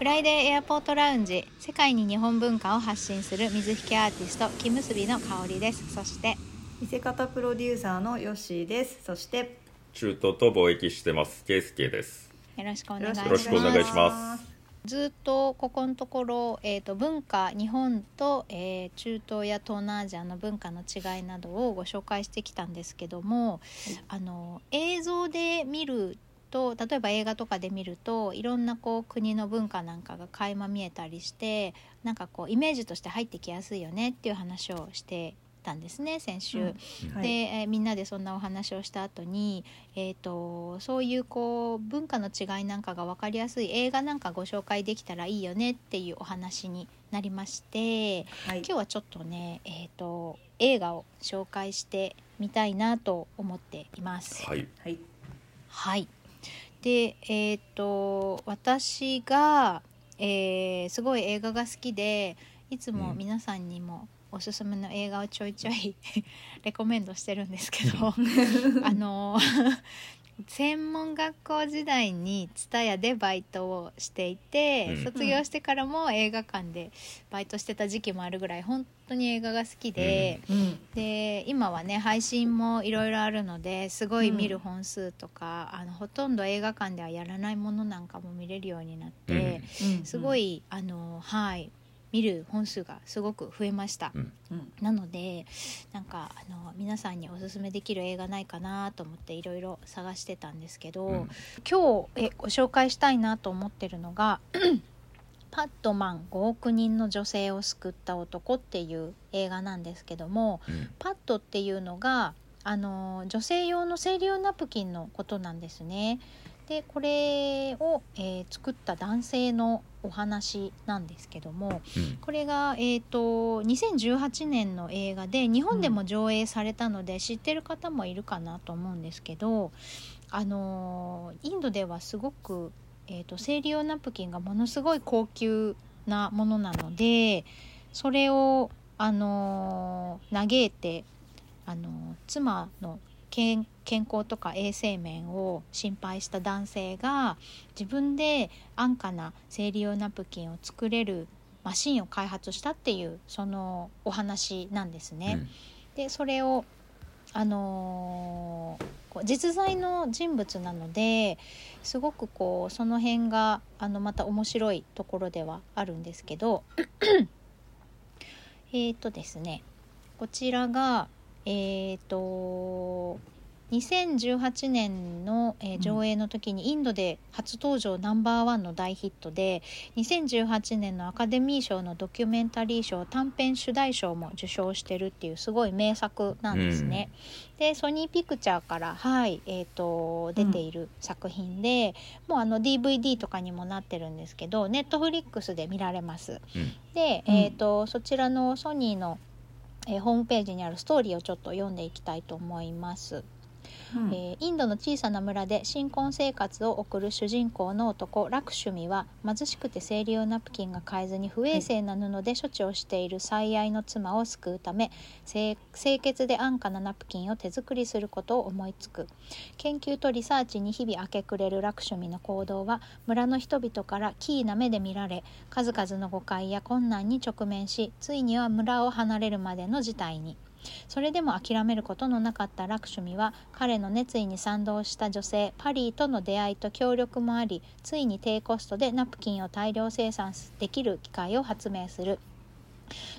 フライデーエアポートラウンジ世界に日本文化を発信する水引アーティスト木結びの香りです。そして見せ方プロデューサーのヨッシーです。そして中東と貿易してます。ケイスケです。よろしくお願いします。よろしくお願いします。ずっとここのところ、えーと、文化日本と、えー、中東や東南アジアの文化の違いなどをご紹介してきたんですけども、はい、あの映像で見ると例えば映画とかで見るといろんなこう国の文化なんかが垣間見えたりしてなんかこうイメージとして入ってきやすいよねっていう話をしてたんですね先週。うん。はい、で、えー、みんなでそんなお話をした後に、えーと、そういうこう文化の違いなんかが分かりやすい映画なんかご紹介できたらいいよねっていうお話になりまして、はい、今日はちょっとね、えーと、映画を紹介してみたいなと思っています。はい、はい。はいでえっ、ー、と私が、えー、すごい映画が好きでいつも皆さんにもおすすめの映画をちょいちょい レコメンドしてるんですけど あの専門学校時代に TSUTAYA でバイトをしていて、うん、卒業してからも映画館でバイトしてた時期もあるぐらい本当に映画が好きで、うん、で今はね配信もいろいろあるのですごい見る本数とか、うん、あのほとんど映画館ではやらないものなんかも見れるようになって、すごいあのはい見る本数がすごく増えました、うん、なのでなんかあの皆さんにおすすめできる映画ないかなと思っていろいろ探してたんですけど、うん、今日えご紹介したいなと思ってるのが パットマン5億人の女性を救った男っていう映画なんですけども、うん、パッドっていうのがあの女性用の生理用ナプキンのことなんですね。でこれを、えー、作った男性のお話なんですけども、うん、これが、えーと、2018年の映画で日本でも上映されたので、うん、知ってる方もいるかなと思うんですけど、あのインドではすごく、えーと、生理用ナプキンがものすごい高級なものなのでそれを、あの嘆いて、あの妻の健康とか衛生面を心配した男性が自分で安価な生理用ナプキンを作れるマシンを開発したっていうそのお話なんですね。うん、でそれをあのー、実在の人物なのですごくこうその辺があのまた面白いところではあるんですけど えっとですねこちらがえっ、ー、と2018年の、えー、上映の時にインドで初登場ナンバーワンの大ヒットで2018年のアカデミー賞のドキュメンタリー賞短編主題賞も受賞してるっていうすごい名作なんですね。うん、でソニーピクチャーから、はいえーと、出ている作品で、うん、もうあの DVD とかにもなってるんですけどネットフリックスで見られます。うん、で、えーとそちらのソニーのえー、ホームページにあるストーリーをちょっと読んでいきたいと思います。うん、えー、インドの小さな村で新婚生活を送る主人公の男ラクシュミは貧しくて生理用ナプキンが買えずに不衛生な布で処置をしている最愛の妻を救うため清潔で安価なナプキンを手作りすることを思いつく研究とリサーチに日々明け暮れるラクシュミの行動は村の人々からキーな目で見られ数々の誤解や困難に直面しついには村を離れるまでの事態に。それでも諦めることのなかったラクシュミは彼の熱意に賛同した女性パリーとの出会いと協力もありついに低コストでナプキンを大量生産できる機械を発明する。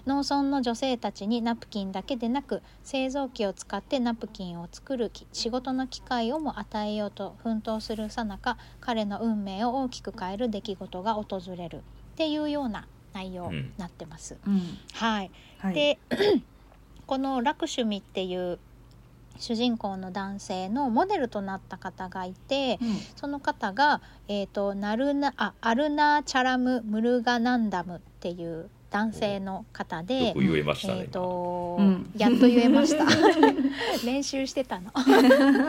農村の女性たちにナプキンだけでなく製造機を使ってナプキンを作る仕事の機会をも与えようと奮闘するさなか彼の運命を大きく変える出来事が訪れる。っていうような内容になってます。うん、はい、はい、でこのラクシュミっていう主人公の男性のモデルとなった方がいて、うん、その方が、えーと、ナルナあアルナー・チャラム・ムルガナンダムっていう男性の方で、えーと、うん、やっと言えました。練習してたの。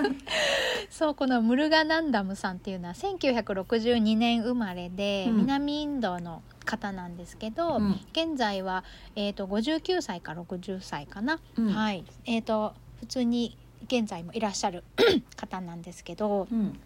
そうこのムルガナンダムさんっていうのは1962年生まれで、うん、南インドの方なんですけど、うん、現在は、えーと、59歳か60歳かな、うん、はい。えーと、普通に現在もいらっしゃる 方なんですけど、うん、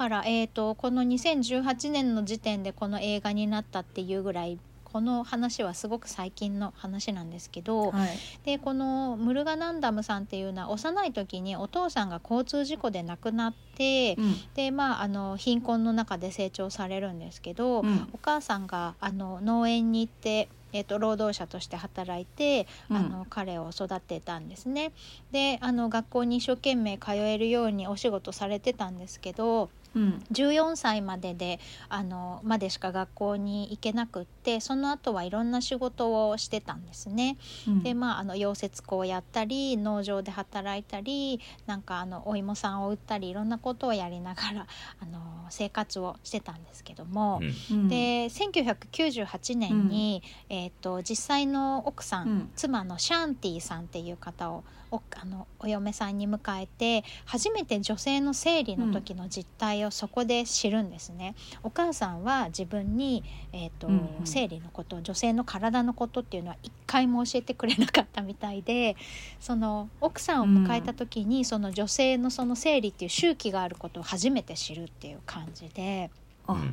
から、えー、とこの2018年の時点でこの映画になったっていうぐらいこの話はすごく最近の話なんですけど、はい。でこのムルガナンダムさんっていうのは幼い時にお父さんが交通事故で亡くなって、うん。でまああの貧困の中で成長されるんですけど、うん。お母さんがあの農園に行って、えー、と労働者として働いて、うん。あの彼を育てたんですね。であの学校に一生懸命通えるようにお仕事されてたんですけどうん。14歳までであのまでしか学校に行けなくってその後はいろんな仕事をしてたんですね。うん。でまああの溶接工をやったり農場で働いたりなんかあのお芋さんを売ったりいろんなことをやりながらあの生活をしてたんですけども。うん。うん。で1998年に、えー、と実際の奥さん、うん。妻のシャンティさんっていう方をおあのお嫁さんに迎えて初めて女性の生理の時の実態をそこで知るんですね。お母さんは自分に、えーとうんうん。生理のこと女性の体のことっていうのは一回も教えてくれなかったみたいでその奥さんを迎えた時に、その女性のその生理っていう周期があることを初めて知るっていう感じで。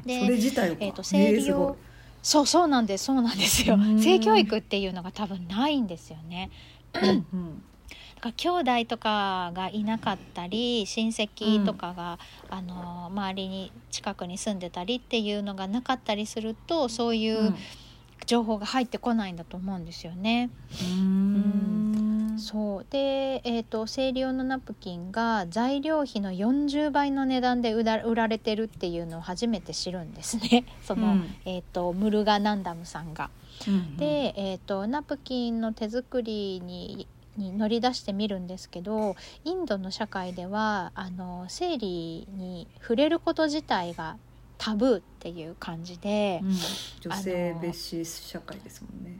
でそれ自体をか。えー、と生理を、そうそうなんですそうなんですよ。うん。性教育っていうのが多分ないんですよね。うんだから兄弟とかがいなかったり親戚とかが、あの周りに近くに住んでたりっていうのがなかったりするとそういう情報が入ってこないんだと思うんですよね。うん。そう。で、えー、と生理用のナプキンが材料費の40倍の値段で売られてるっていうのを初めて知るんですね。その、うん。えー、とムルガナンダムさんが。うん。で、えー、とナプキンの手作りにに乗り出してみるんですけどインドの社会ではあの生理に触れること自体がタブーっていう感じで、うん。女性蔑視社会ですもんね。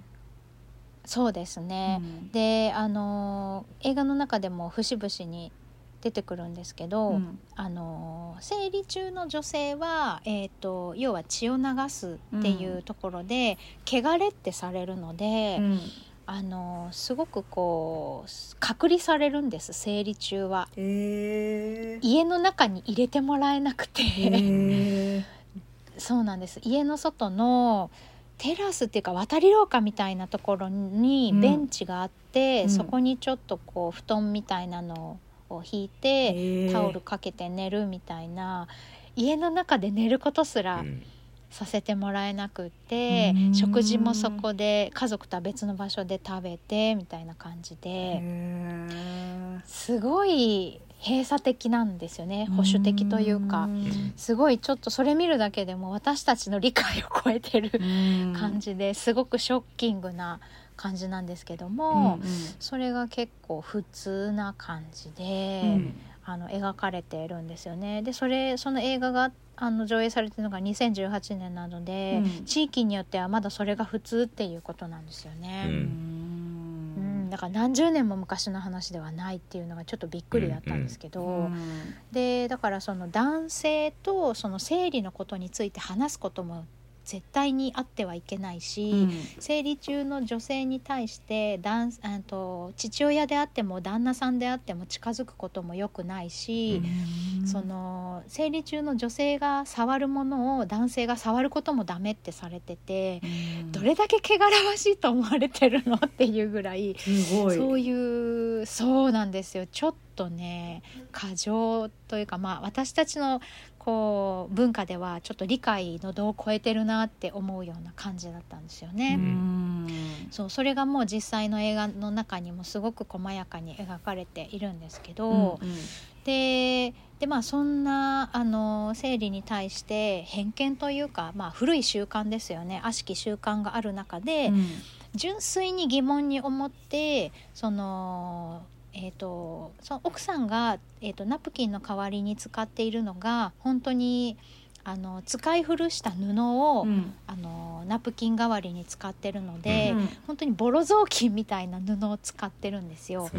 そうですね、うん。であの映画の中でも節々に出てくるんですけど、うん。あの生理中の女性は、えー、と要は血を流すっていうところで、汚れってされるので、うんあのすごくこう隔離されるんです生理中は。えー。家の中に入れてもらえなくて、えそうなんです。家の外のテラスっていうか渡り廊下みたいなところにうん。ベンチがあって、うん。そこにちょっとこう布団みたいなのを引いて、ー。タオルかけて寝るみたいな。家の中で寝ることすらうんさせてもらえなくって、うん。食事もそこで家族とは別の場所で食べてみたいな感じで、へすごい閉鎖的なんですよねー保守的というか。んすごいちょっとそれ見るだけでも私たちの理解を超えてるうん。感じですごくショッキングな感じなんですけどうんも、それが結構普通な感じで、うん。あの描かれているんですよね。でそれその映画があの上映されてるのが2018年なので、うん。地域によってはまだそれが普通っていうことなんですようね。うん。うん。だから何十年も昔の話ではないっていうのがちょっとびっくりだったんですけど、うん。でだからその男性とその生理のことについて話すことも絶対にあってはいけないし、うん。生理中の女性に対して男あと父親であっても旦那さんであっても近づくことも良くないし、その生理中の女性が触るものを男性が触ることもダメってされてて、うん。どれだけ汚らわしいと思われてるのっていうぐらい。そういうそうなんですよ。ちょっとね過剰というかまあ私たちのこう文化ではちょっと理解の度を超えてるなって思うような感じだったんですよね。うんそうそれがもう実際の映画の中にもすごく細やかに描かれているんですけど、うんうんででまあそんなあの生理に対して偏見というか、まあ、古い習慣ですよね悪しき習慣がある中で、うん純粋に疑問に思ってその。えー、とその奥さんが、えー、とナプキンの代わりに使っているのが本当にあの使い古した布を、うん。あのナプキン代わりに使ってるので、うん。本当にボロ雑巾みたいな布を使ってるんですよ。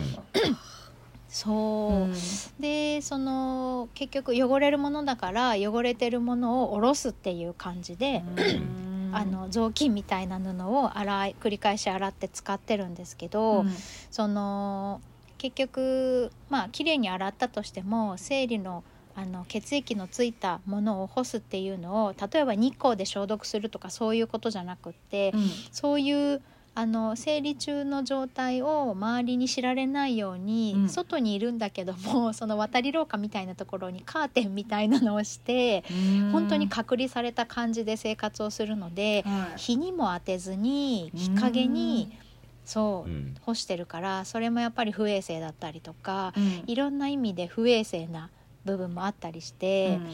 そう、う。ん。でその結局汚れるものだから汚れてるものを下ろすっていう感じで、あの雑巾みたいな布を洗い繰り返し洗って使ってるんですけど、うん。その結局まあ綺麗に洗ったとしても生理のあの血液のついたものを干すっていうのを例えば日光で消毒するとかそういうことじゃなくって、うん。そういうあの生理中の状態を周りに知られないように、うん。外にいるんだけども その渡り廊下みたいなところにカーテンみたいなのをして本当に隔離された感じで生活をするのではい。日にも当てずに日陰にそううん。干してるからそれもやっぱり不衛生だったりとかうん。いろんな意味で不衛生な部分もあったりして、うん。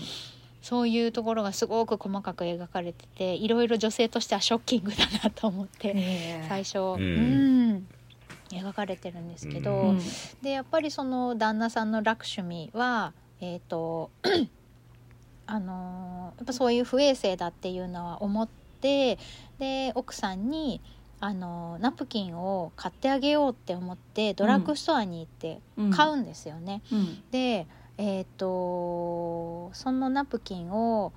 そういうところがすごく細かく描かれてていろいろ女性としてはショッキングだなと思って。ええ最初、ん。うん描かれてるんですけど、うん。でやっぱりその旦那さんのラクシュミはえっ、と あのーやっぱそういう不衛生だっていうのは思ってで奥さんにあのーナプキンを買ってあげようって思ってドラッグストアに行って買うんですよね。うん。でえっ、とそのナプキンを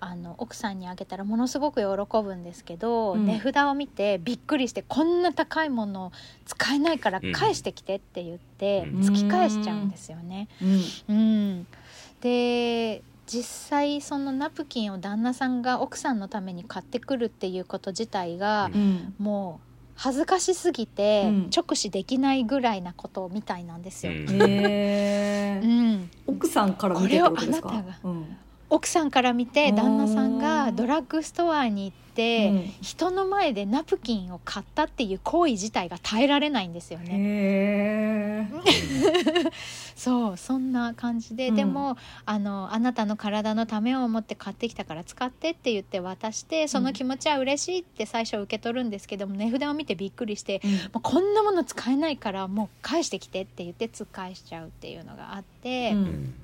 あの奥さんにあげたらものすごく喜ぶんですけど、うん。値札を見てびっくりしてこんな高いもの使えないから返してきてって言ってうん。突き返しちゃうんですよね。うん。うん、で実際そのナプキンを旦那さんが奥さんのために買ってくるっていうこと自体がうん。もう恥ずかしすぎてうん。直視できないぐらいなことみたいなんですよ。うん。へえうん、奥さんから見てってことですかこれをあなたうん。奥さんから見て旦那さんがドラッグストアに行って、うん。人の前でナプキンを買ったっていう行為自体が耐えられないんですよね。そうそんな感じで、うん。でもあのあなたの体のためを思って買ってきたから使ってって言って渡してその気持ちは嬉しいって最初受け取るんですけども値札を見てびっくりしてもうこんなもの使えないからもう返してきてって言って突っ返しちゃうっていうのがあって、ううん。ん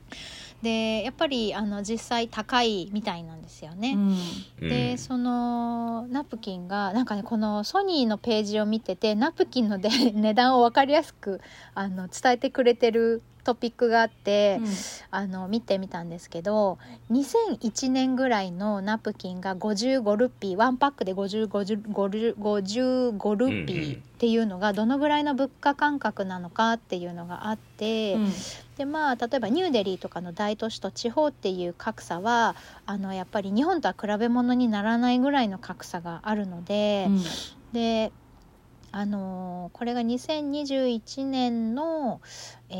でやっぱりあの実際高いみたいなんですよね。うん。でそのナプキンがなんかねこのソニーのページを見ててナプキンので値段を分かりやすくあの伝えてくれてるトピックがあって、あの見てみたんですけど2001年ぐらいのナプキンが55ルピーワンパックで55 55 55ルピーっていうのがどのぐらいの物価感覚なのかっていうのがあって、うん。でまあ例えばニューデリーとかの大都市と地方っていう格差はあのやっぱり日本とは比べ物にならないぐらいの格差があるので、うん。であのーこれが2021年のえ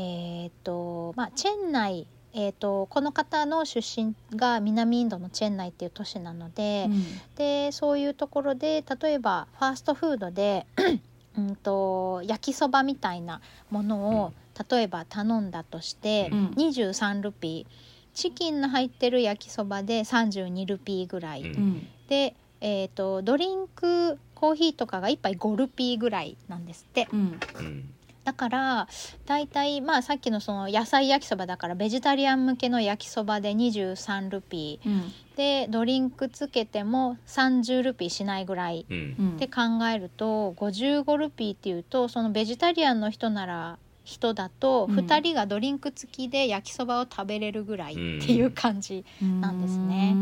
ーとまあチェンナイえー、とこの方の出身が南インドのチェンナイっていう都市なので、でそういうところで例えばファーストフードで うんと焼きそばみたいなものを、例えば頼んだとして、うん。23ルピー。チキンの入ってる焼きそばで32ルピーぐらい、うんうん。で、えー、とドリンクコーヒーとかが1杯5ルピーぐらいなんですって。うん。うんだから大体まあさっきのその野菜焼きそばだからベジタリアン向けの焼きそばで23ルピー。うん。でドリンクつけても30ルピーしないぐらいうん。うんって考えると55ルピーっていうとそのベジタリアンの人なら人だとうん。2人がドリンク付きで焼きそばを食べれるぐらいっていう感じ、なんですね。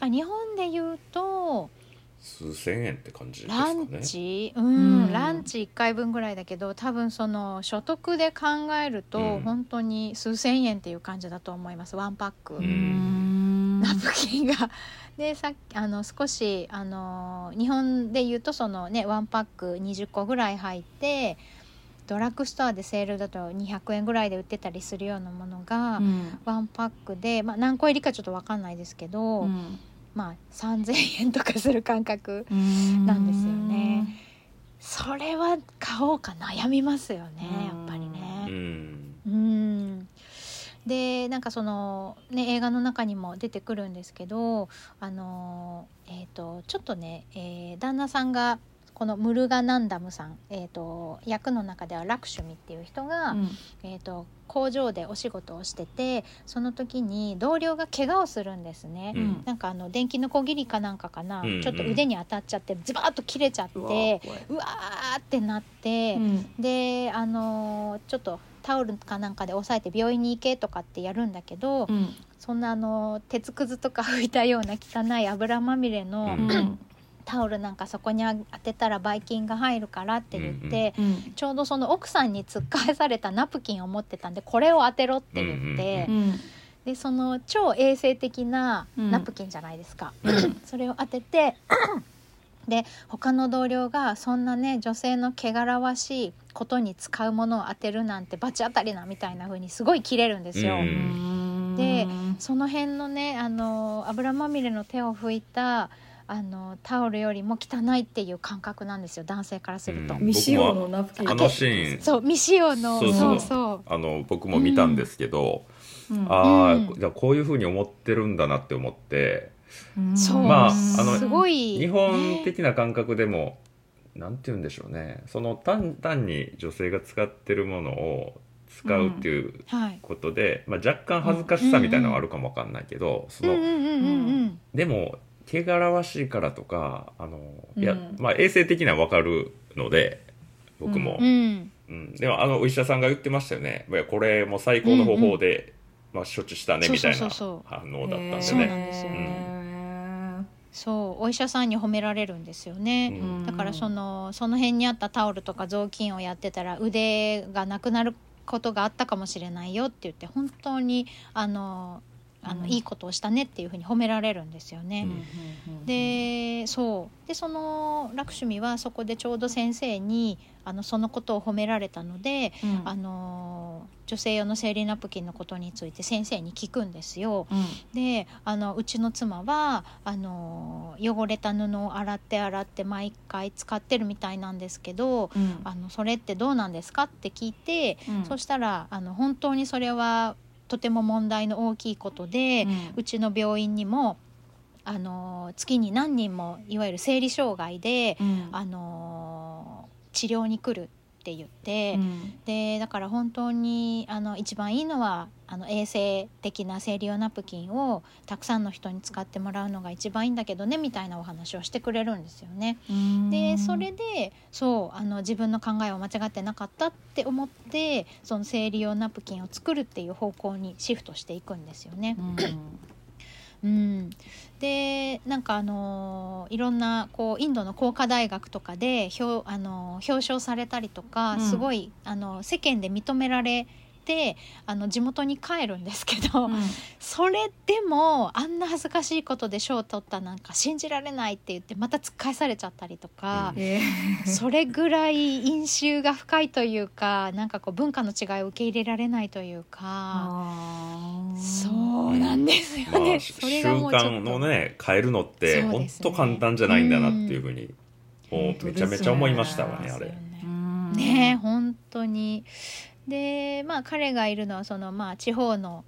あ日本で言うと数千円って感じですかラねンチ、うんうん。ランチ1回分ぐらいだけど多分その所得で考えると、うん。本当に数千円っていう感じだと思います。ワンパック。うん。ナプキンが。でさっきあの少しあの日本で言うとそのねワンパック20個ぐらい入ってドラッグストアでセールだと200円ぐらいで売ってたりするようなものが、うん。ワンパックで、まあ、何個入りかちょっと分かんないですけど、うんまあ3,000円とかする感覚うん。なんですよね。それは買おうか悩みますよねやっぱりうね。ん。うん。でなんかその、ね、映画の中にも出てくるんですけどあの、えー、とちょっとね、えー旦那さんがこのムルガナンダムさん、えー、と役の中ではラクシュミっていう人が、うん。えー、と工場でお仕事をしててその時に同僚が怪我をするんですね。うん。なんかあの電気のこぎりかなんかかな、うんうん。ちょっと腕に当たっちゃってズバーッと切れちゃってうわーってなって、うん。であのーちょっとタオルかなんかで押さえて病院に行けとかってやるんだけど、うん。そんなあのー鉄くずとか拭いたような汚い油まみれの、タオルなんかそこに当てたらばい菌が入るからって言って、うんちょうどその奥さんに突っ返されたナプキンを持ってたんでこれを当てろって言って、うんでその超衛生的なうん。ナプキンじゃないですか、それを当てて で他の同僚がそんなね女性の汚らわしいことに使うものを当てるなんて罰当たりなみたいな風にすごい切れるんですよ。うん。でその辺のねあの油まみれの手を拭いたあのタオルよりも汚いっていう感覚なんですよ男性からすると。うん未使用のナプキン。あのシーン。そう未使用のそうそう。そうそう。あの僕も見たんですけど、うん。ああ、うん。じゃあこういうふうに思ってるんだなって思って。うん。そう、まああのすごい。日本的な感覚でも、なんて言うんでしょうね。その単単に女性が使ってるものを使うっていうはい。ことで、まあ、若干恥ずかしさみたいなのはあるかもわかんないけど、そのうんうんうんうんうん。でも汚らわしいからとかあの、いやうん。まあ衛生的にはわかるので僕も、うん。うん。でもあのお医者さんが言ってましたよね。いやこれもう最高の方法で、まあ、処置したねみたいな反応だったんでそうね。なんですよへそう。お医者さんに褒められるんですよね。うん。ーだからそのその辺にあったタオルとか雑巾をやってたら腕がなくなることがあったかもしれないよって言って本当にあのあの、うん。いいことをしたねっていうふうに褒められるんですよね。うん。でそう。でそのラクシュミはそこでちょうど先生にあのそのことを褒められたので、うん。あの女性用の生理ナプキンのことについて先生に聞くんですよ。うん。であのうちの妻はあの汚れた布を洗って洗って毎回使ってるみたいなんですけどうん。あのそれってどうなんですかって聞いて、うん。そしたらあの本当にそれはとても問題の大きいことで、うん。うちの病院にもあの月に何人もいわゆる生理障害で、うん。あの治療に来るって言って。うんでだから本当にあの一番いいのはあの衛生的な生理用ナプキンをたくさんの人に使ってもらうのが一番いいんだけどねみたいなお話をしてくれるんですよね。でそれでそうあの自分の考えを間違ってなかったって思ってその生理用ナプキンを作るっていう方向にシフトしていくんですよね。うん、でなんかあのーいろんなこうインドの工科大学とかで表,、あのー表彰されたりとか、うん。すごいあの世間で認められてあの地元に帰るんですけど、うん。それでもあんな恥ずかしいことで賞を取ったなんか信じられないって言ってまた突っ返されちゃったりとか。えそれぐらい因習が深いというかなんかこう文化の違いを受け入れられないというかそうなんですよまね、あ、習それがもうちょっと。慣のね変えるのって本そうですね。当簡単じゃないんだなっていうふうに、もうめちゃめちゃ思いましたわねあれ。ね。本当にでまあ彼がいるのはそのまあ地方の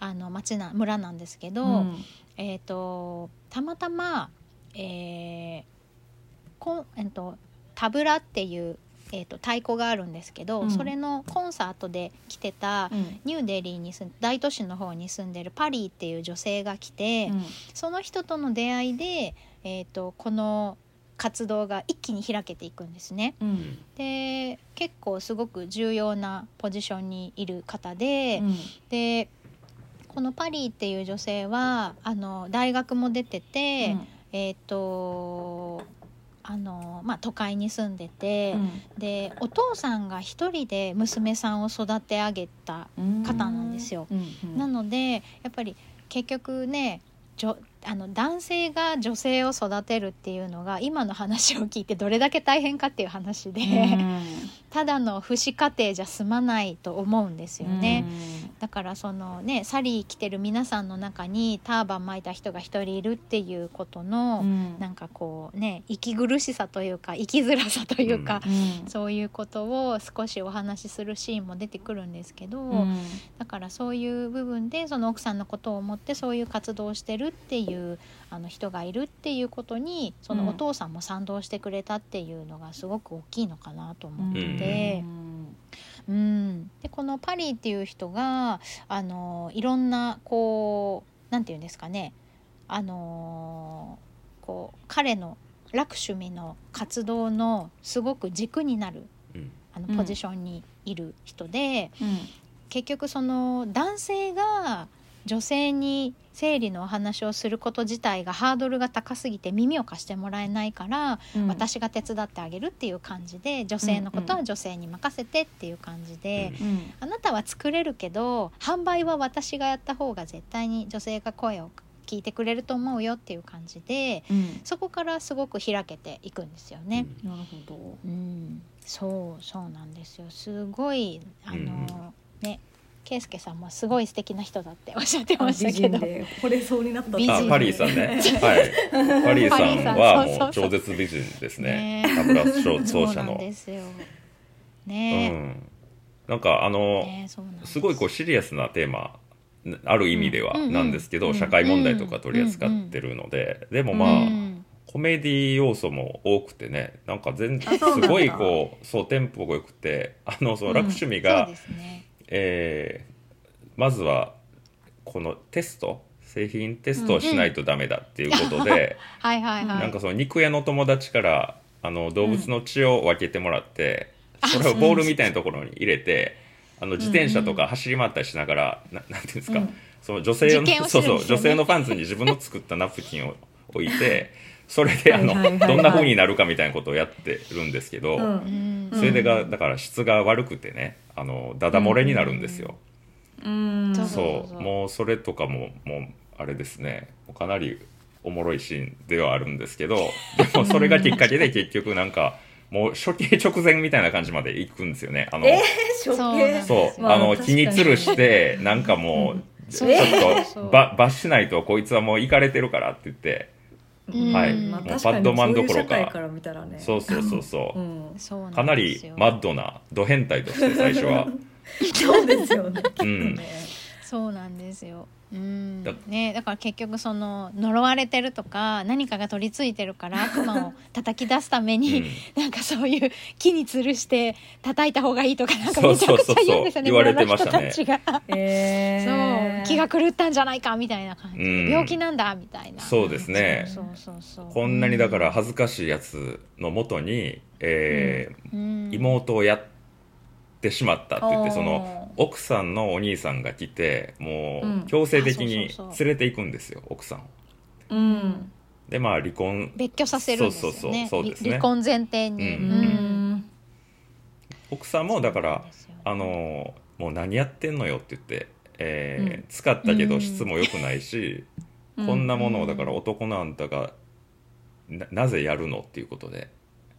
あの町な村なんですけど、うん。えっ、とたまたまえーこんえっとタブラっていうえー、と太鼓があるんですけど、うん。それのコンサートで来てたうん。ニューデリーに住ん大都市の方に住んでるパリーっていう女性が来て、うん。その人との出会いで、えー、とこの活動が一気に開けていくんですね。うん。で結構すごく重要なポジションにいる方で、でこのパリーっていう女性はあの大学も出てて、えっ、とあのまあ都会に住んでて、でお父さんが一人で娘さんを育て上げたうん方なんですよ。うん。なのでやっぱり結局ねあの男性が女性を育てるっていうのが今の話を聞いてどれだけ大変かっていう話で、ただの父子家庭じゃ済まないと思うんですよね。だからそのねサリー着てる皆さんの中にターバン巻いた人が一人いるっていうことの、なんかこうね息苦しさというか生きづらさというか、そういうことを少しお話しするシーンも出てくるんですけど、だからそういう部分でその奥さんのことを思ってそういう活動をしてるっていうあの人がいるっていうことにそのお父さんも賛同してくれたっていうのがすごく大きいのかなと思って。て。うん、でこのパリっていう人があのいろんなこうなんていうんですかね。あのこう彼のラクシュミの活動のすごく軸になるうん。あうんのポジションにいる人で、結局その男性が女性に生理のお話をすること自体がハードルが高すぎて耳を貸してもらえないから、うん。私が手伝ってあげるっていう感じで女性のことは女性に任せてっていう感じで、うん。うんあなたは作れるけど販売は私がやった方が絶対に女性が声を聞いてくれると思うよっていう感じでうん。そこからすごく開けていくんですよね。なるほど。うん、そうそうなんですよ。すごいあの、うん。ね圭介さんもすごい素敵な人だっておっしゃってあました美けど。人で惚れそうになった美人。あパリーさんね。はい。パリーさんはもう超絶美人ですね。ね歯ブラシ奏そうなん者のですよ。うねん。なんかあのねそうなんです。ごいこうシリアスなテーマある意味ではうんなんですけうんど社会問題とか取り扱ってるので。でもまあうんコメディ要素も多くてねなんか全すごいこうそうテンポが良くてあのそのうん。楽趣味そうが、ですねえーまずはこのテスト製品テストをしないとダメだっていうことで、なんかその肉屋の友達からあの動物の血を分けてもらって、うん。それをボールみたいなところに入れて、あの自転車とか走り回ったりしながら、ななんていうんですか、うん。その女性そうそう女性のパンツに自分の作ったナプキンを置いてそれであのどんな風になるかみたいなことをやってるんですけど、うん。うん。それでがだから質が悪くてねあのダダ漏れになるんですよ。うん。そうそうもうそれとかももうあれですね。かなりおもろいシーンではあるんですけど でもそれがきっかけで結局なんかもう処刑直前みたいな感じまで行くんですよね。あの、えー、処そう刑？なんそう、まああの気につるしてなんかもう、ちそうょっとば罰しないとこいつはもう行かれてるからって言って、うんはい。まあ、もう確かにバッドマンどころか。から見たらね。そうそうそうそう、うん、かなりマッドなド変態として最初は、そうですよね。うん、そうなんですよ。うん。だ。ね、だから結局その呪われてるとか何かが取り付いてるから悪魔を叩き出すために、なんかそういう木に吊るして叩いた方がいいとかなんかめちゃくちゃ言うんですよねそうそうそうそう言われてましたね。村の人たちが、えー、そう気が狂ったんじゃないかみたいな感じで、うん。病気なんだみたいな。そうですね。そうそうそう。そうこんなにだから恥ずかしいやつのもとに、えーうん。妹をやってしまったって言ってその奥さんのお兄さんが来てもう強制的に連れていくんですよ奥さんを。うん。でまあ離婚。別居させるんですよね。そうそうそうそうですね。離婚前提に、ううん。ん奥さんもだからそうなんですよあのもう何やってんのよって言って、えーうん。使ったけうん。ど質も良くないし、う んこんなものをだから男のあんたがななぜやるのっていうことで、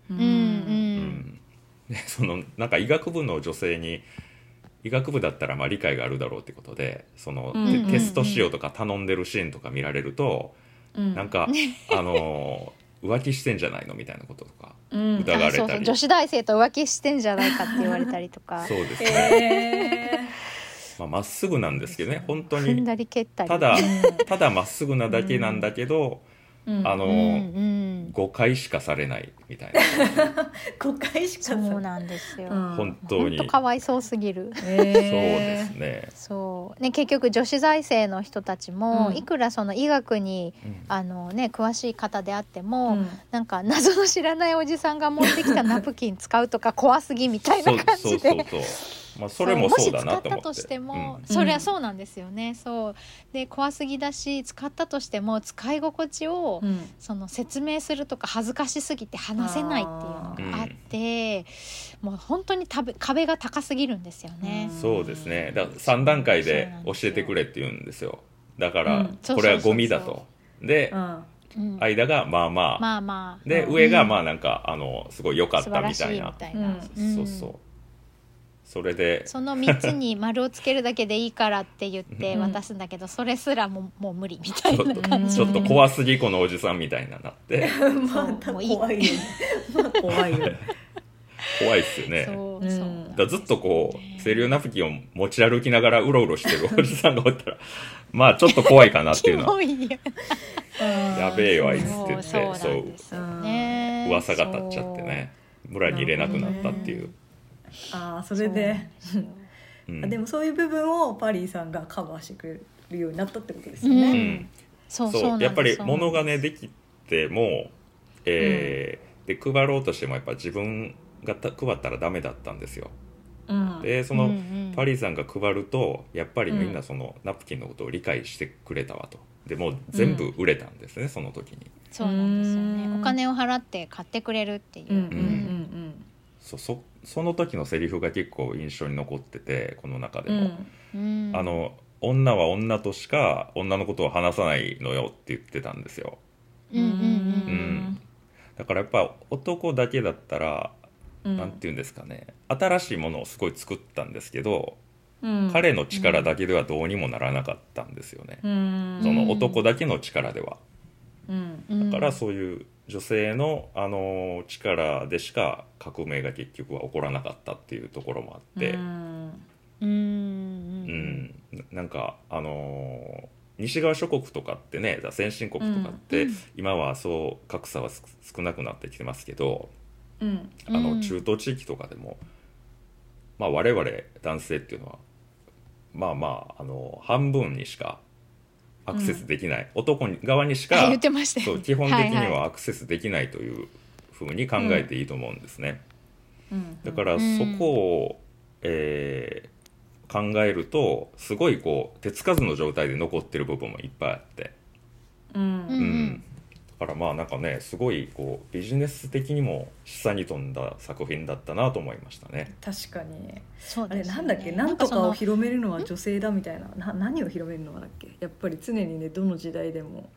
ううん。うん。うん。でそのなんか医学部の女性に医学部だったらまあ理解があるだろうってことでその、うんテうんうん。テストしようとか頼んでるシーンとか見られると、うん。なんか あの浮気してんじゃないのみたいなこととかうん。疑われたり。あそうそう。女子大生と浮気してんじゃないかって言われたりとか。そうですね。えまあまっすぐなんですけどね本当に。ただーただまっすぐなだけなんだけど、うんあの、うんうん、誤解しかされないみたいな。誤解しかさそうなんですよ、うん。本当に。本当かわいそうすぎる。そうでえすね、そう。ね結局女子大生の人たちも、うん。いくらその医学にうん。あのね詳しい方であってーも、うん。なんか謎の知らないおじさんが持ってきたナプキン使うとか怖すぎみたいな感じで。そうそうそうまあそれもそうだなと思って。もし使ったとしても、うん。そりゃそうなんですよね。そう。で怖すぎだし使ったとしても使い心地を、うん。その説明するとか恥ずかしすぎて話せないっていうのがあって、もう本当に壁が高すぎるんですよね。うん。そうですね。だから3段階で教えてくれって言うんですよ。だから、うん。これはゴミだと。で、うん。うん間がまあまあ、まあまあ。で、うん。上がまあなんかあのすごい良かった素晴らしいみたいな。みたいな、うん。そうそうそれで。その3つに丸をつけるだけでいいからって言ってうん。渡すんだけど、それすらももう無理みたいなちょっと感じちょっと怖すぎこのおじさんみたいななって。またもういい。怖い 怖いよね。怖いっすよね。そうだずっとこう清涼ナプキンを持ち歩きながらうろうろしてるおじさんがおったら まあちょっと怖いかなってキいうのは。やべえよあいつって言ってそうそうね噂が立っちゃってね。村に入れなくなったっていう、ああそれで。そううん でもそういう部分をパリーさんがカバーしてくれるようになったってことですようね。うん。そうそうやっぱり物がねできても、えーで配ろうとしてもやっぱ自分がた配ったらダメだったんですよ。うん。うんでその、うんうん。パリーさんが配るとやっぱりみんうなそのナプキンのことを理解してくれたわと。でもう全部売れたんですね、その時に。そうなんですようん。ねお金を払って買ってくれるっていう、うんうん。うんそそその時のセリフが結構印象に残っててこの中でも、うん。うん。あの女は女としか女のことを話さないのよって言ってたんですよ。うんうんうんうん。だからやっぱ男だけだったら、うん。なんて言うんですかね。新しいものをすごい作ったんですけど、うん。彼の力だけではどうにもならなかったんですよね、うん。その男だけの力では。うんうん。だからそういう女性の、あの力でしか革命が結局は起こらなかったっていうところもあって、うん。うんううん。ん。ななんかあのー西側諸国とかってね先進国とかって、今はそう格差はす少なくなってきてますけどうん。あのうん。中東地域とかでも、まあ、我々男性っていうのはまあまああの半分にしかアクセスできない、男に側にしかあ言ってましたよね。そう基本的にはアクセスできないというふうに考えていいと思うんですね。うん。だからうん。そこを、えー考えるとすごいこう手つかずの状態で残ってる部分もいっぱいあって、うん。うんからまあなんかねすごいこうビジネス的にも示唆に富んだ作品だったなと思いましたね。確かに。そうあれなんだっけ？なんとかを広めるのは女性だみたいな。な何を広めるのだっけ？やっぱり常にねどの時代でも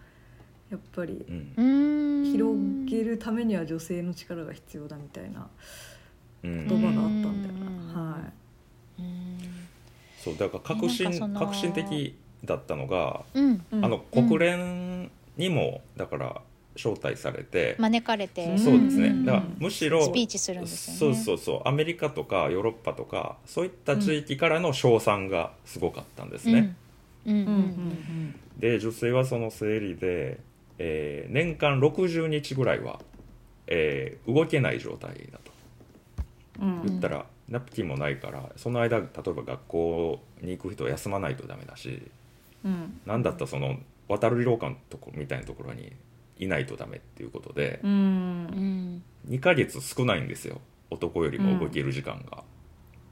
やっぱり広げるためには女性の力が必要だみたいなうん。言葉があったんだようん。なはうんそうだから革新革新的だったのが、うん。い、うん。あの国連にもだから招待されて、招かれて。そうですね、うん。だからむしろスピーチするんですよね。そうそうそう。アメリカとかヨーロッパとかそういった地域からの賞賛がすごかったんですね、うん。うんうんうん。で女性はその生理で、えー年間60日ぐらいは、えー動けない状態だと。うん。うん言ったら、ナプキンもないからその間例えば学校に行く人は休まないとダメだしうん。なんだったらその渡る廊下のとこみたいなところにいないとダメっていうことでう、うん。ん2ヶ月少ないんですよ。男よりも動ける時間が、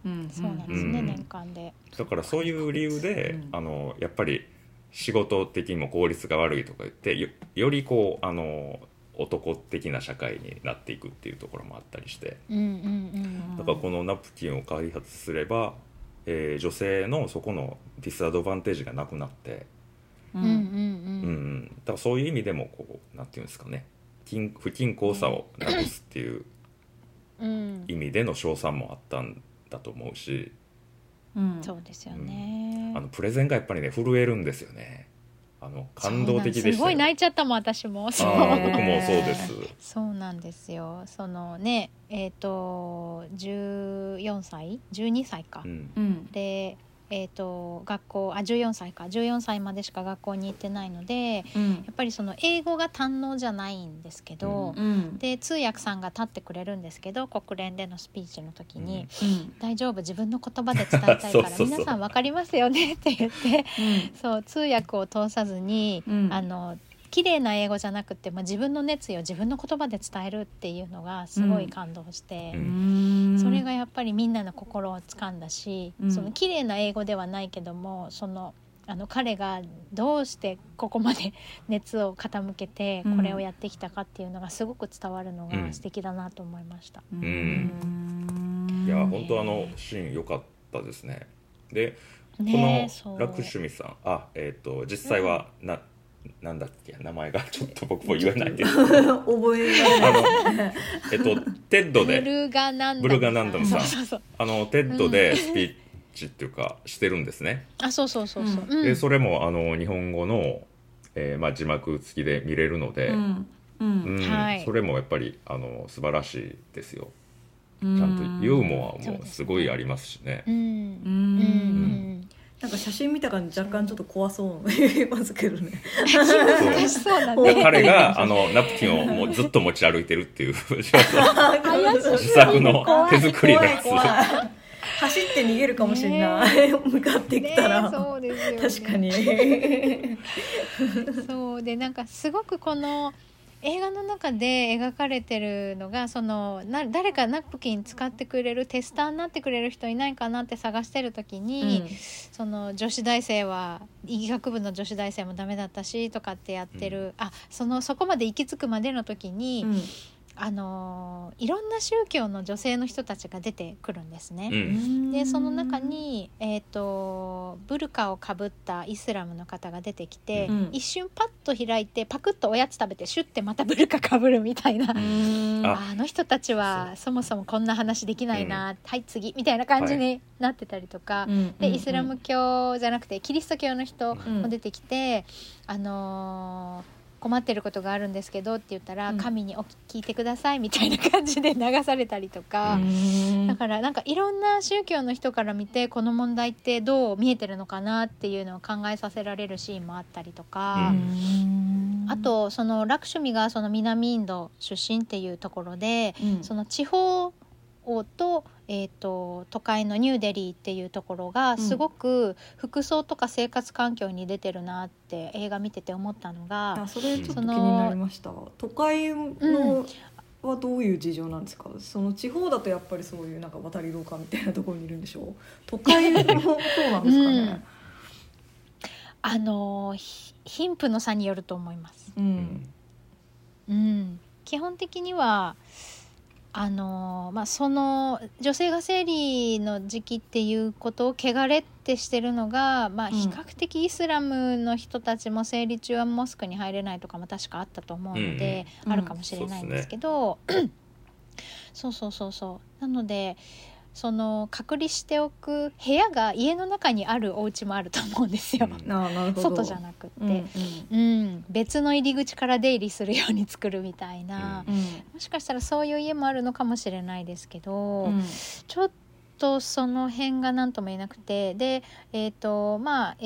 うん。そうなんですねうん。年間で。だからそういう理由で、うん。あのやっぱり仕事的にも効率が悪いとか言ってよよりこうあの男的な社会になっていくっていうところもあったりして。うんうんうん。だからこのナプキンを開発すれば、えー女性のそこのディスアドバンテージがなくなって、ううんうんん。うんうん。だからそういう意味でもこうなんていうんですかね。均不均衡さをなくすっていううん。意味での賞賛もあったんだと思うし。うん。そうですよね。あのプレゼンがやっぱりね震えるんですよね。あの感動的でしたよ。す。ごい泣いちゃったもん私も。そう。あー僕もそうです。そうなんですよ。そのねえっ、と14歳？12歳か、うん。うん。でえー、と学校あ14歳か。14歳までしか学校に行ってないのでうん。やっぱりその英語が堪能じゃないんですけど、うん。で通訳さんが立ってくれるんですけど国連でのスピーチの時にうん「大丈夫？自分の言葉で伝えたいから 皆さん分かりますよね」って言ってそう通訳を通さずに、うん。あの綺麗な英語じゃなくて、まあ、自分の熱意を自分の言葉で伝えるっていうのがすごい感動して。ううんそれがやっぱりみんなの心を掴んだし、うん。その綺麗な英語ではないけどもそのあの彼がどうしてここまで 熱を傾けてうん。これをやってきたかっていうのがすごく伝わるのうん。が素敵だなと思いました。うん。いや本当あのシーン良かったですね。でねこの楽趣味さんあえっ、と実際はな、なんだっけ名前がちょっと僕も言えないで。すけど覚えられない。えっと TEDで。ブルガナンダムさん。そうそうそう。あの TEDでスピーチっていうかしてるんですね、あそうそうそうそう、うん。うんでそれもあの日本語の、えーまあ、字幕付きで見れるので、うん。うん。うん。はい。それもやっぱりあの素晴らしいですよ。ちちゃんとユーモアもすごいありますしね。うん。ううんんなんか写真見た感じ若干ちょっと怖そうに見えますけどねそうだね。で彼があのナプキンをもうずっと持ち歩いてるっていう。自作の手作りのやつ。怖い。怖い。走って逃げるかもしれない、向かってきたら、ねそうですよね。確かに。そう。でなんかすごくこの映画の中で描かれてるのがそのな誰かナプキン使ってくれるテスターになってくれる人いないかなって探してる時に、その女子大生は医学部の女子大生もダメだったしとかってやってる、あそのそこまで行き着くまでの時に、うんあのいろんな宗教の女性の人たちが出てくるんですね。うん。でその中に、えー、とブルカをかぶったイスラムの方が出てきて、うん。一瞬パッと開いてパクッとおやつ食べてシュッてまたブルカかぶるみたいな、うん。あ。の人たちはそもそもこんな話できないな、はい次みたいな感じになってたりとか、うん。でイスラム教じゃなくてキリスト教の人うんも出てきて、あのー困ってることがあるんですけどって言ったら、うん。神にお聞いてくださいみたいな感じで流されたりとか。うん。だからなんかいろんな宗教の人から見てこの問題ってどう見えてるのかなっていうのを考えさせられるシーンもあったりとか、うん。あとそのラクシュミがその南インド出身っていうところで、うん。その地方と,、えー、と都会のニューデリーっていうところがすごく服装とか生活環境に出てるなって映画見てて思ったのがあそれちょっと気になりました。都会のはどういう事情なんですか、その地方だとやっぱりそういうなんか渡り廊下みたいなところにいるんでしょう？都会もそうなんですかね？あのひ貧富の差によると思います。うん。うん、基本的にはあのまあ、その女性が生理の時期っていうことを汚れってしてるのが、まあ、うん。比較的イスラムの人たちも生理中はモスクに入れないとかも確かあったと思うので、うんあるかもしれないんですけど、そう そうそうそう。なのでその隔離しておく部屋が家の中にあるお家もあると思うんですよ、うん。あなるほど。外じゃなくって。うんうん。うん、別の入り口から出入りするように作るみたいな、うんもしかしたらそういう家もあるのかもしれないですけど、うん。ちょっとその辺が何とも言えなくて。でえっ、とまあ、え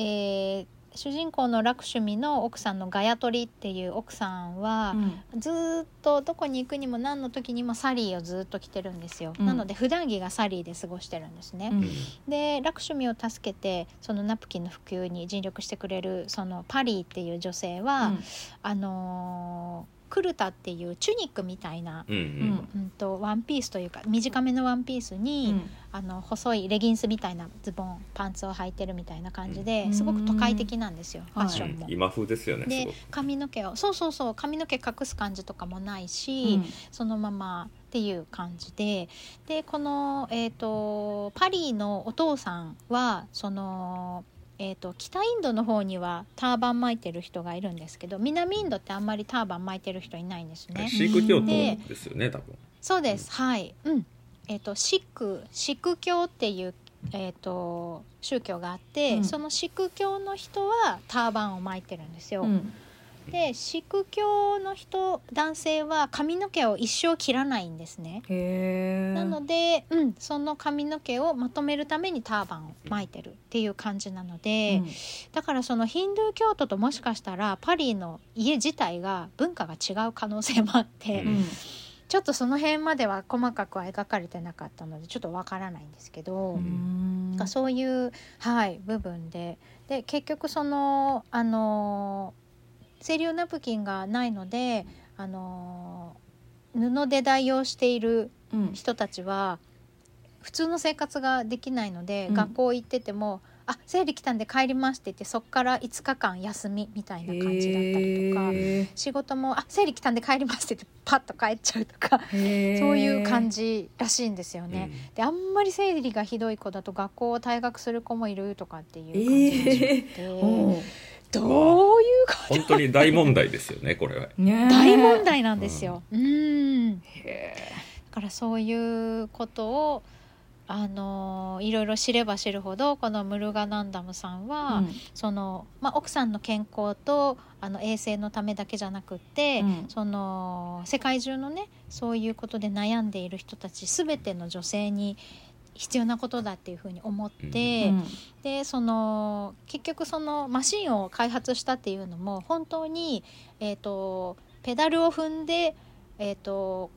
ー主人公のラクシュミの奥さんのガヤトリっていう奥さんは、ずーっとどこに行くにも何の時にもサリーをずーっと着てるんですよ、うん。なので普段着がサリーで過ごしてるんですね。うん。でラクシュミを助けてそのナプキンの普及に尽力してくれるそのパリーっていう女性は、あのークルタっていうチュニックみたいな、うんううんんうん、とワンピースというか短めのワンピースに、あの細いレギンスみたいなズボンパンツを履いてるみたいな感じで、うん。すごく都会的なんですよ、ファッションも。今風ですよねすでごく。髪の毛をそうそうそう髪の毛隠す感じとかもないし、そのままっていう感じででこの、えー、とパリのお父さんはその、えー、と北インドの方にはターバン巻いてる人がいるんですけど南インドってあんまりターバン巻いてる人いないんですね。シーク教徒でですよね多分。そうです。はい、うん。えー、とシックシック教っていう、えー、と宗教があって、うん。そのシック教の人はターバンを巻いてるんですよ。うんでシック教の人男性は髪の毛を一生切らないんですね。なので、うん、その髪の毛をまとめるためにターバンを巻いてるっていう感じなので、だからそのヒンドゥー教徒ともしかしたらパリの家自体が文化が違う可能性もあって、うん。ちょっとその辺までは細かくは描かれてなかったのでちょっとわからないんですけど、そういう、はい、部分で。で結局そのあの生理用ナプキンがないのであの布で代用しているうん。人たちは普通の生活ができないので、うん。学校行ってても「あ生理来たんで帰ります」って言ってそっから5日間休みみたいな感じだったりとか。へ仕事も「あ生理来たんで帰ります」って言ってパッと帰っちゃうとかー。そういう感じらしいんですよね。うん。であんまり生理がひどい子だと学校を退学する子もいるとかっていう感じどういうか本当に大問題ですよねこれは。ね大問題なんですよ。うん。へだからそういうことをあのいろいろ知れば知るほどこのムルガナンダムさんは、ーそのまあ、奥さんの健康とあの衛生のためだけじゃなくって、うん。その世界中のねそういうことで悩んでいる人たち全ての女性に必要なことだっていうふうに思って、うん。でその結局そのマシンを開発したっていうのも本当に、えー、とペダルを踏んで、えー、と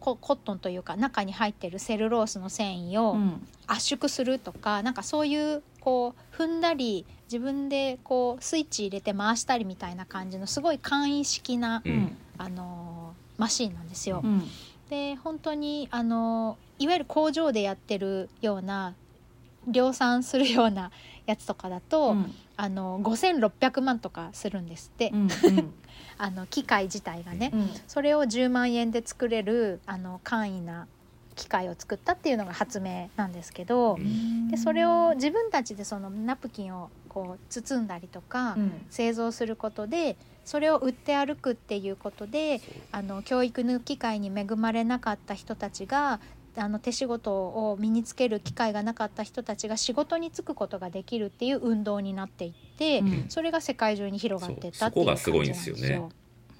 ココットンというか中に入ってるセルロースの繊維をうん。圧縮するとか、なんかそういうこう踏んだり自分でこうスイッチ入れて回したりみたいな感じのすごい簡易式な、うん。ああのマシーンなんですよ。うんで本当にあのいわゆる工場でやってるような量産するようなやつとかだと、うん。あの5600万とかするんですって、うん あの機械自体がね。うん。それを10万円で作れるあの簡易な機械を作ったっていうのが発明なんですけど、うん。でそれを自分たちでそのナプキンをこう包んだりとか、うん。製造することでそれを売って歩くっていうことであの教育の機会に恵まれなかった人たちがあの手仕事を身につける機会がなかった人たちが仕事に就くことができるっていう運動になっていって、うん。それが世界中に広がっていったっていう感じなんですよ。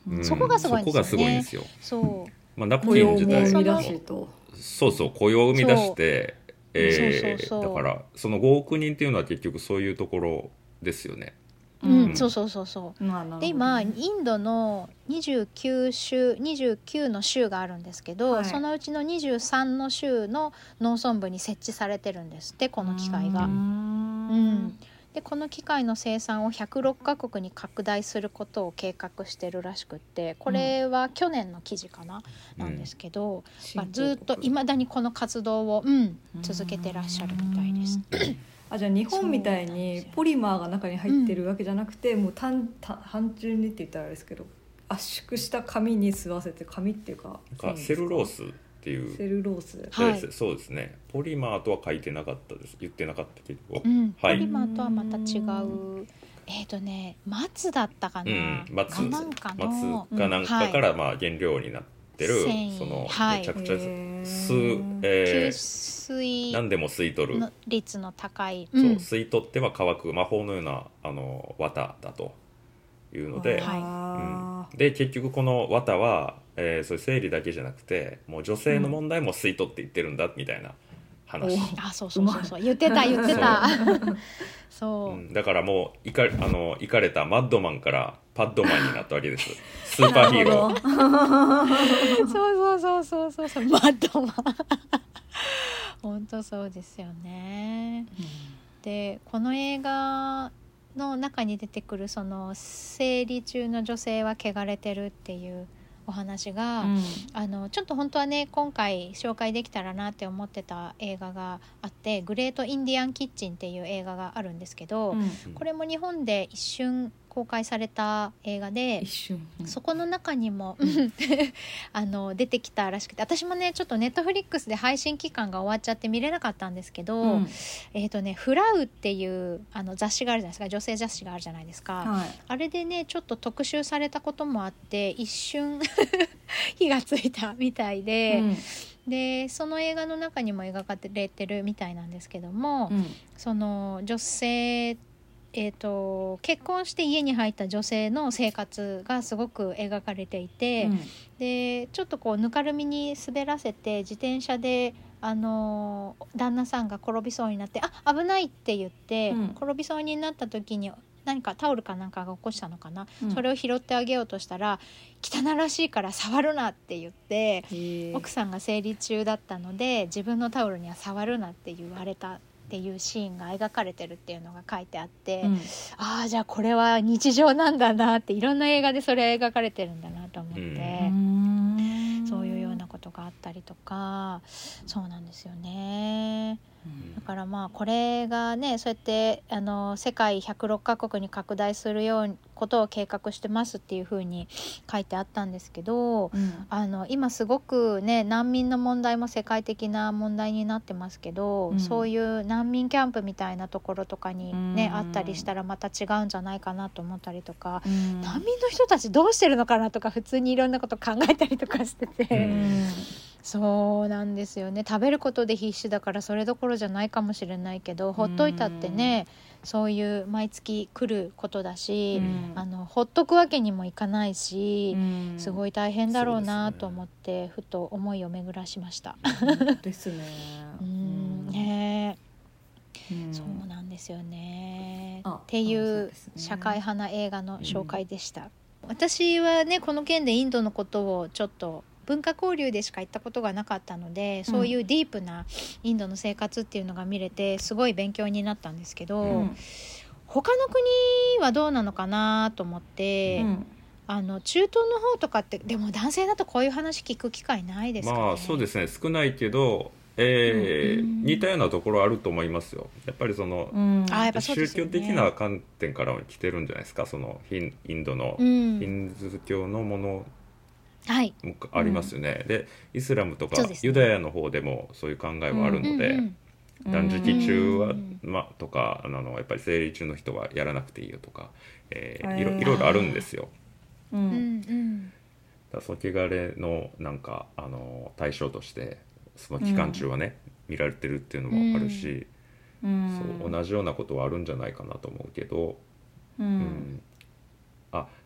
うん。そこがすごいんですよね。そこがすごいんですよ。そう。まあ、ナプ雇用もキン自体生み出もしとそうそう雇用を生み出してえーそうそうそう。だからその5億人っていうのは結局そういうところですよね。うん。うん。そうそうそうそう。で今インドの29州29の州があるんですけど、はい。そのうちの23の州の農村部に設置されてるんですってこの機械が。う。うん。でこの機械の生産を106カ国に拡大することを計画してるらしくってこれは去年の記事かな、なんですけど、まあ、ずっといまだにこの活動を、うん、続けてらっしゃるみたいです。あじゃあ日本みたいにポリマーが中に入ってるわけじゃなくて、もう単単単純にって言ったらあれですけど圧縮した紙に吸わせて紙っていうかか。セルロースっていう。セルロース。はい。そうですそうですね。ポリマーとは書いてなかったです。言ってなかったけど、うん、はい。ポリマーとはまた違う。えっ、とね松だったかな、うん、松かなんかの。松かなんかからまあ原料になってる、繊維そのはい。めちゃくちゃ吸、吸えー水何でも吸い取る、の率の高い、そううん。吸い取っては乾く魔法のようなあの綿だというので、あうん。で結局この綿は、えーそういう生理だけじゃなくてもう女性の問題も吸い取っていってるんだみたいな話、おあそうそうそうそう。言ってた言ってた。そう、うん。だからもういかあのいかれたマッドマンからパッドマンになったわけです。スーパーヒーロー。ーそうそうそうそうそうそう。マッドマン。本当そうですよね。でこの映画の中に出てくるその生理中の女性は汚れてるっていうお話が、あのちょっと本当はね今回紹介できたらなって思ってた映画があって「グレート・インディアン・キッチン」っていう映画があるんですけど、これも日本で一瞬公開された映画でそこの中にも あの出てきたらしくて私もねちょっとネットフリックスで配信期間が終わっちゃって見れなかったんですけど、うん。えっ、とね「フラウ」っていうあの雑誌があるじゃないですか。女性雑誌があるじゃないですか。はい。あれでねちょっと特集されたこともあって一瞬 火がついたみたいで、うん。でその映画の中にも描かれてるみたいなんですけども、その女性、えー、と結婚して家に入った女性の生活がすごく描かれていて、でちょっとこうぬかるみに滑らせて自転車で。あの旦那さんが転びそうになって「あ危ない!」って言って、うん転びそうになった時に何かタオルかなんかが起こしたのかな、うんそれを拾ってあげようとしたら「汚らしいから触るな」って言ってうん奥さんが生理中だったので自分のタオルには触るなって言われたっていうシーンが描かれてるっていうのが書いてあって、うんああじゃあこれは日常なんだなっていろんな映画でそれ描かれてるんだなと思って、うんそういうようなことがあったりとかそうなんですよね。だからまあこれがねそうやってあの世界106カ国に拡大するようなことを計画してますっていうふうに書いてあったんですけどうん。あの今すごくね難民の問題も世界的な問題になってますけど、うん。そういう難民キャンプみたいなところとかにね、うん。あったりしたらまた違うんじゃないかなと思ったりとか、うん。難民の人たちどうしてるのかなとか普通にいろんなこと考えたりとかしてて。うんそうなんですよね。食べることで必死だからそれどころじゃないかもしれないけどほっといたってねそういう毎月来ることだし、うん。あのほっとくわけにもいかないし、うん。すごい大変だろうなと思って、ふと思いを巡らしました。ですね。うん。ね。うん。そうなんですよね。あっていう社会派な映画の紹介でした。私はねこの件でインドのことをちょっと文化交流でしか行ったことがなかったので、そういうディープなインドの生活っていうのが見れてすごい勉強になったんですけど、うん。他の国はどうなのかなと思って、うん。あの中東の方とかってでも男性だとこういう話聞く機会ないですかね。まあそうですね。少ないけど、えーうん。似たようなところあると思いますよ。やっぱりその、うん。あやっぱそうで宗教的な観点から来てるんじゃないですか。そのヒンインドの、うん。ヒンズー教のものはい。もありますよね、でイスラムとかユダヤの方でもそういう考えはあるので、うんうん断食中は、うんまあ、とかあのやっぱり生理中の人はやらなくていいよとか、えーいろいろいろあるんですよ。ううんんうん。だからその汚れのなんかあの対象としてその期間中はね、見られてるっていうのもあるし、うん。そう同じようなことはあるんじゃないかなと思うけど、ううん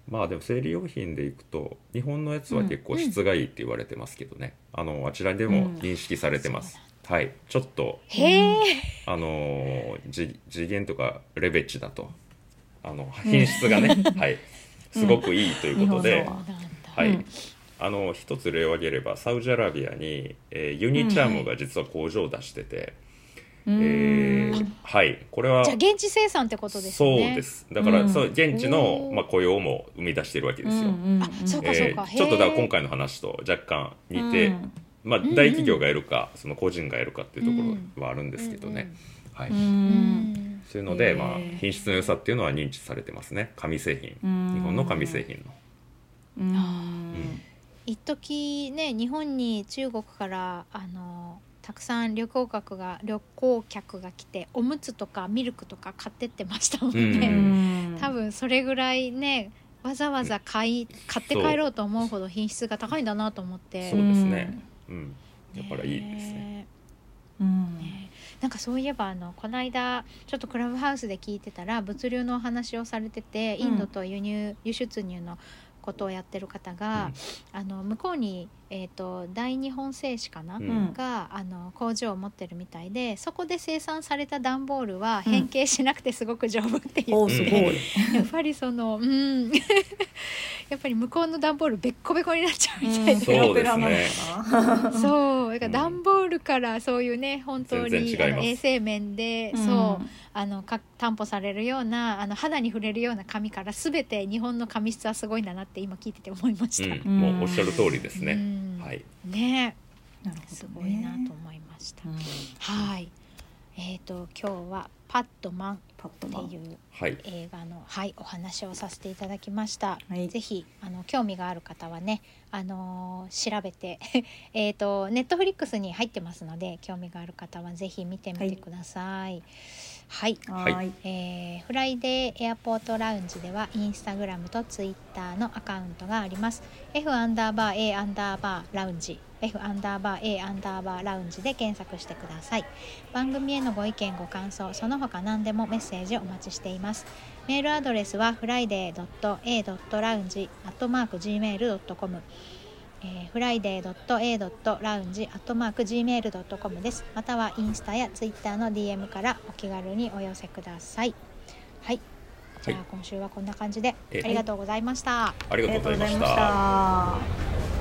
まあでも生理用品でいくと日本のやつは結構質がいいって言われてますけどね、あのあちらでも認識されてます、はい。ちょっとあの次元とかレベッジだとあの品質がね、はい。すごくいいということで、はい、うん。あの一つ例を挙げればサウジアラビアに、えーユニチャームが実は工場を出してて、うんえーはい。これはじゃあ現地生産ってことですね。そうです。だから、うん。そう現地のまあ、雇用も生み出してるわけですよ、うんうんあそうかそうか。えーちょっとだから今回の話と若干似て、うん。まあ、大企業がやるか、その個人がやるかっていうところはあるんですけどね、はい、うそういうので、まあ、品質の良さっていうのは認知されてますね。紙製品。うん。日本の紙製品の、うん。一時ね日本に中国からあのたくさん旅行客が旅行客が来ておむつとかミルクとか買ってってましたもんうん。ね、うん。多分それぐらいねわざわざ買い買って帰ろうと思うほど品質が高いんだなと思って。そうですね。うん。だからいいですね。ねうん。ね。なんかそういえばあのこの間ちょっとクラブハウスで聞いてたら物流のお話をされててインドと輸入、輸出入のことをやってる方が、あの向こうに、えー、と大日本製紙かな、うん。があの工場を持ってるみたいでそこで生産された段ボールは変形しなくてすごく丈夫っていう、おすごい。やっぱりそのうん。やっぱり向こうの段ボールべっこべこになっちゃうみたいで、そうですね。そう。だからうん段ボールからそういうね本当全に衛生面で、そう。あのか担保されるようなあの肌に触れるような紙から全て日本の紙質はすごいんだなって今聞いてて思いました。うん、もうおっしゃる通りですね、うんはいねなるほどねすごいなと思いました。うんはい。えっ、と今日はパッドマンっていうはい映画のはいお話をさせていただきました。はいぜひあの興味がある方はねあのー調べて えっとネットフリックスに入ってますので興味がある方はぜひ見てみてください。はい。はいはいえーフライデーエアポートラウンジではインスタグラムとツイッターのアカウントがあります。F アンダーバー A アンダーバーラウンジ F アンダーバー A アンダーバーラウンジで検索してください。番組へのご意見ご感想その他何でもメッセージお待ちしています。メールアドレスは friday.a.lounge.gmail.com えー、friday.a.lounge.gmail.com です。またはインスタやツイッターの DM からお気軽にお寄せください。はい。じゃあはい今週はこんな感じであえりがとうございました。ありがとうございましありがとうございまたした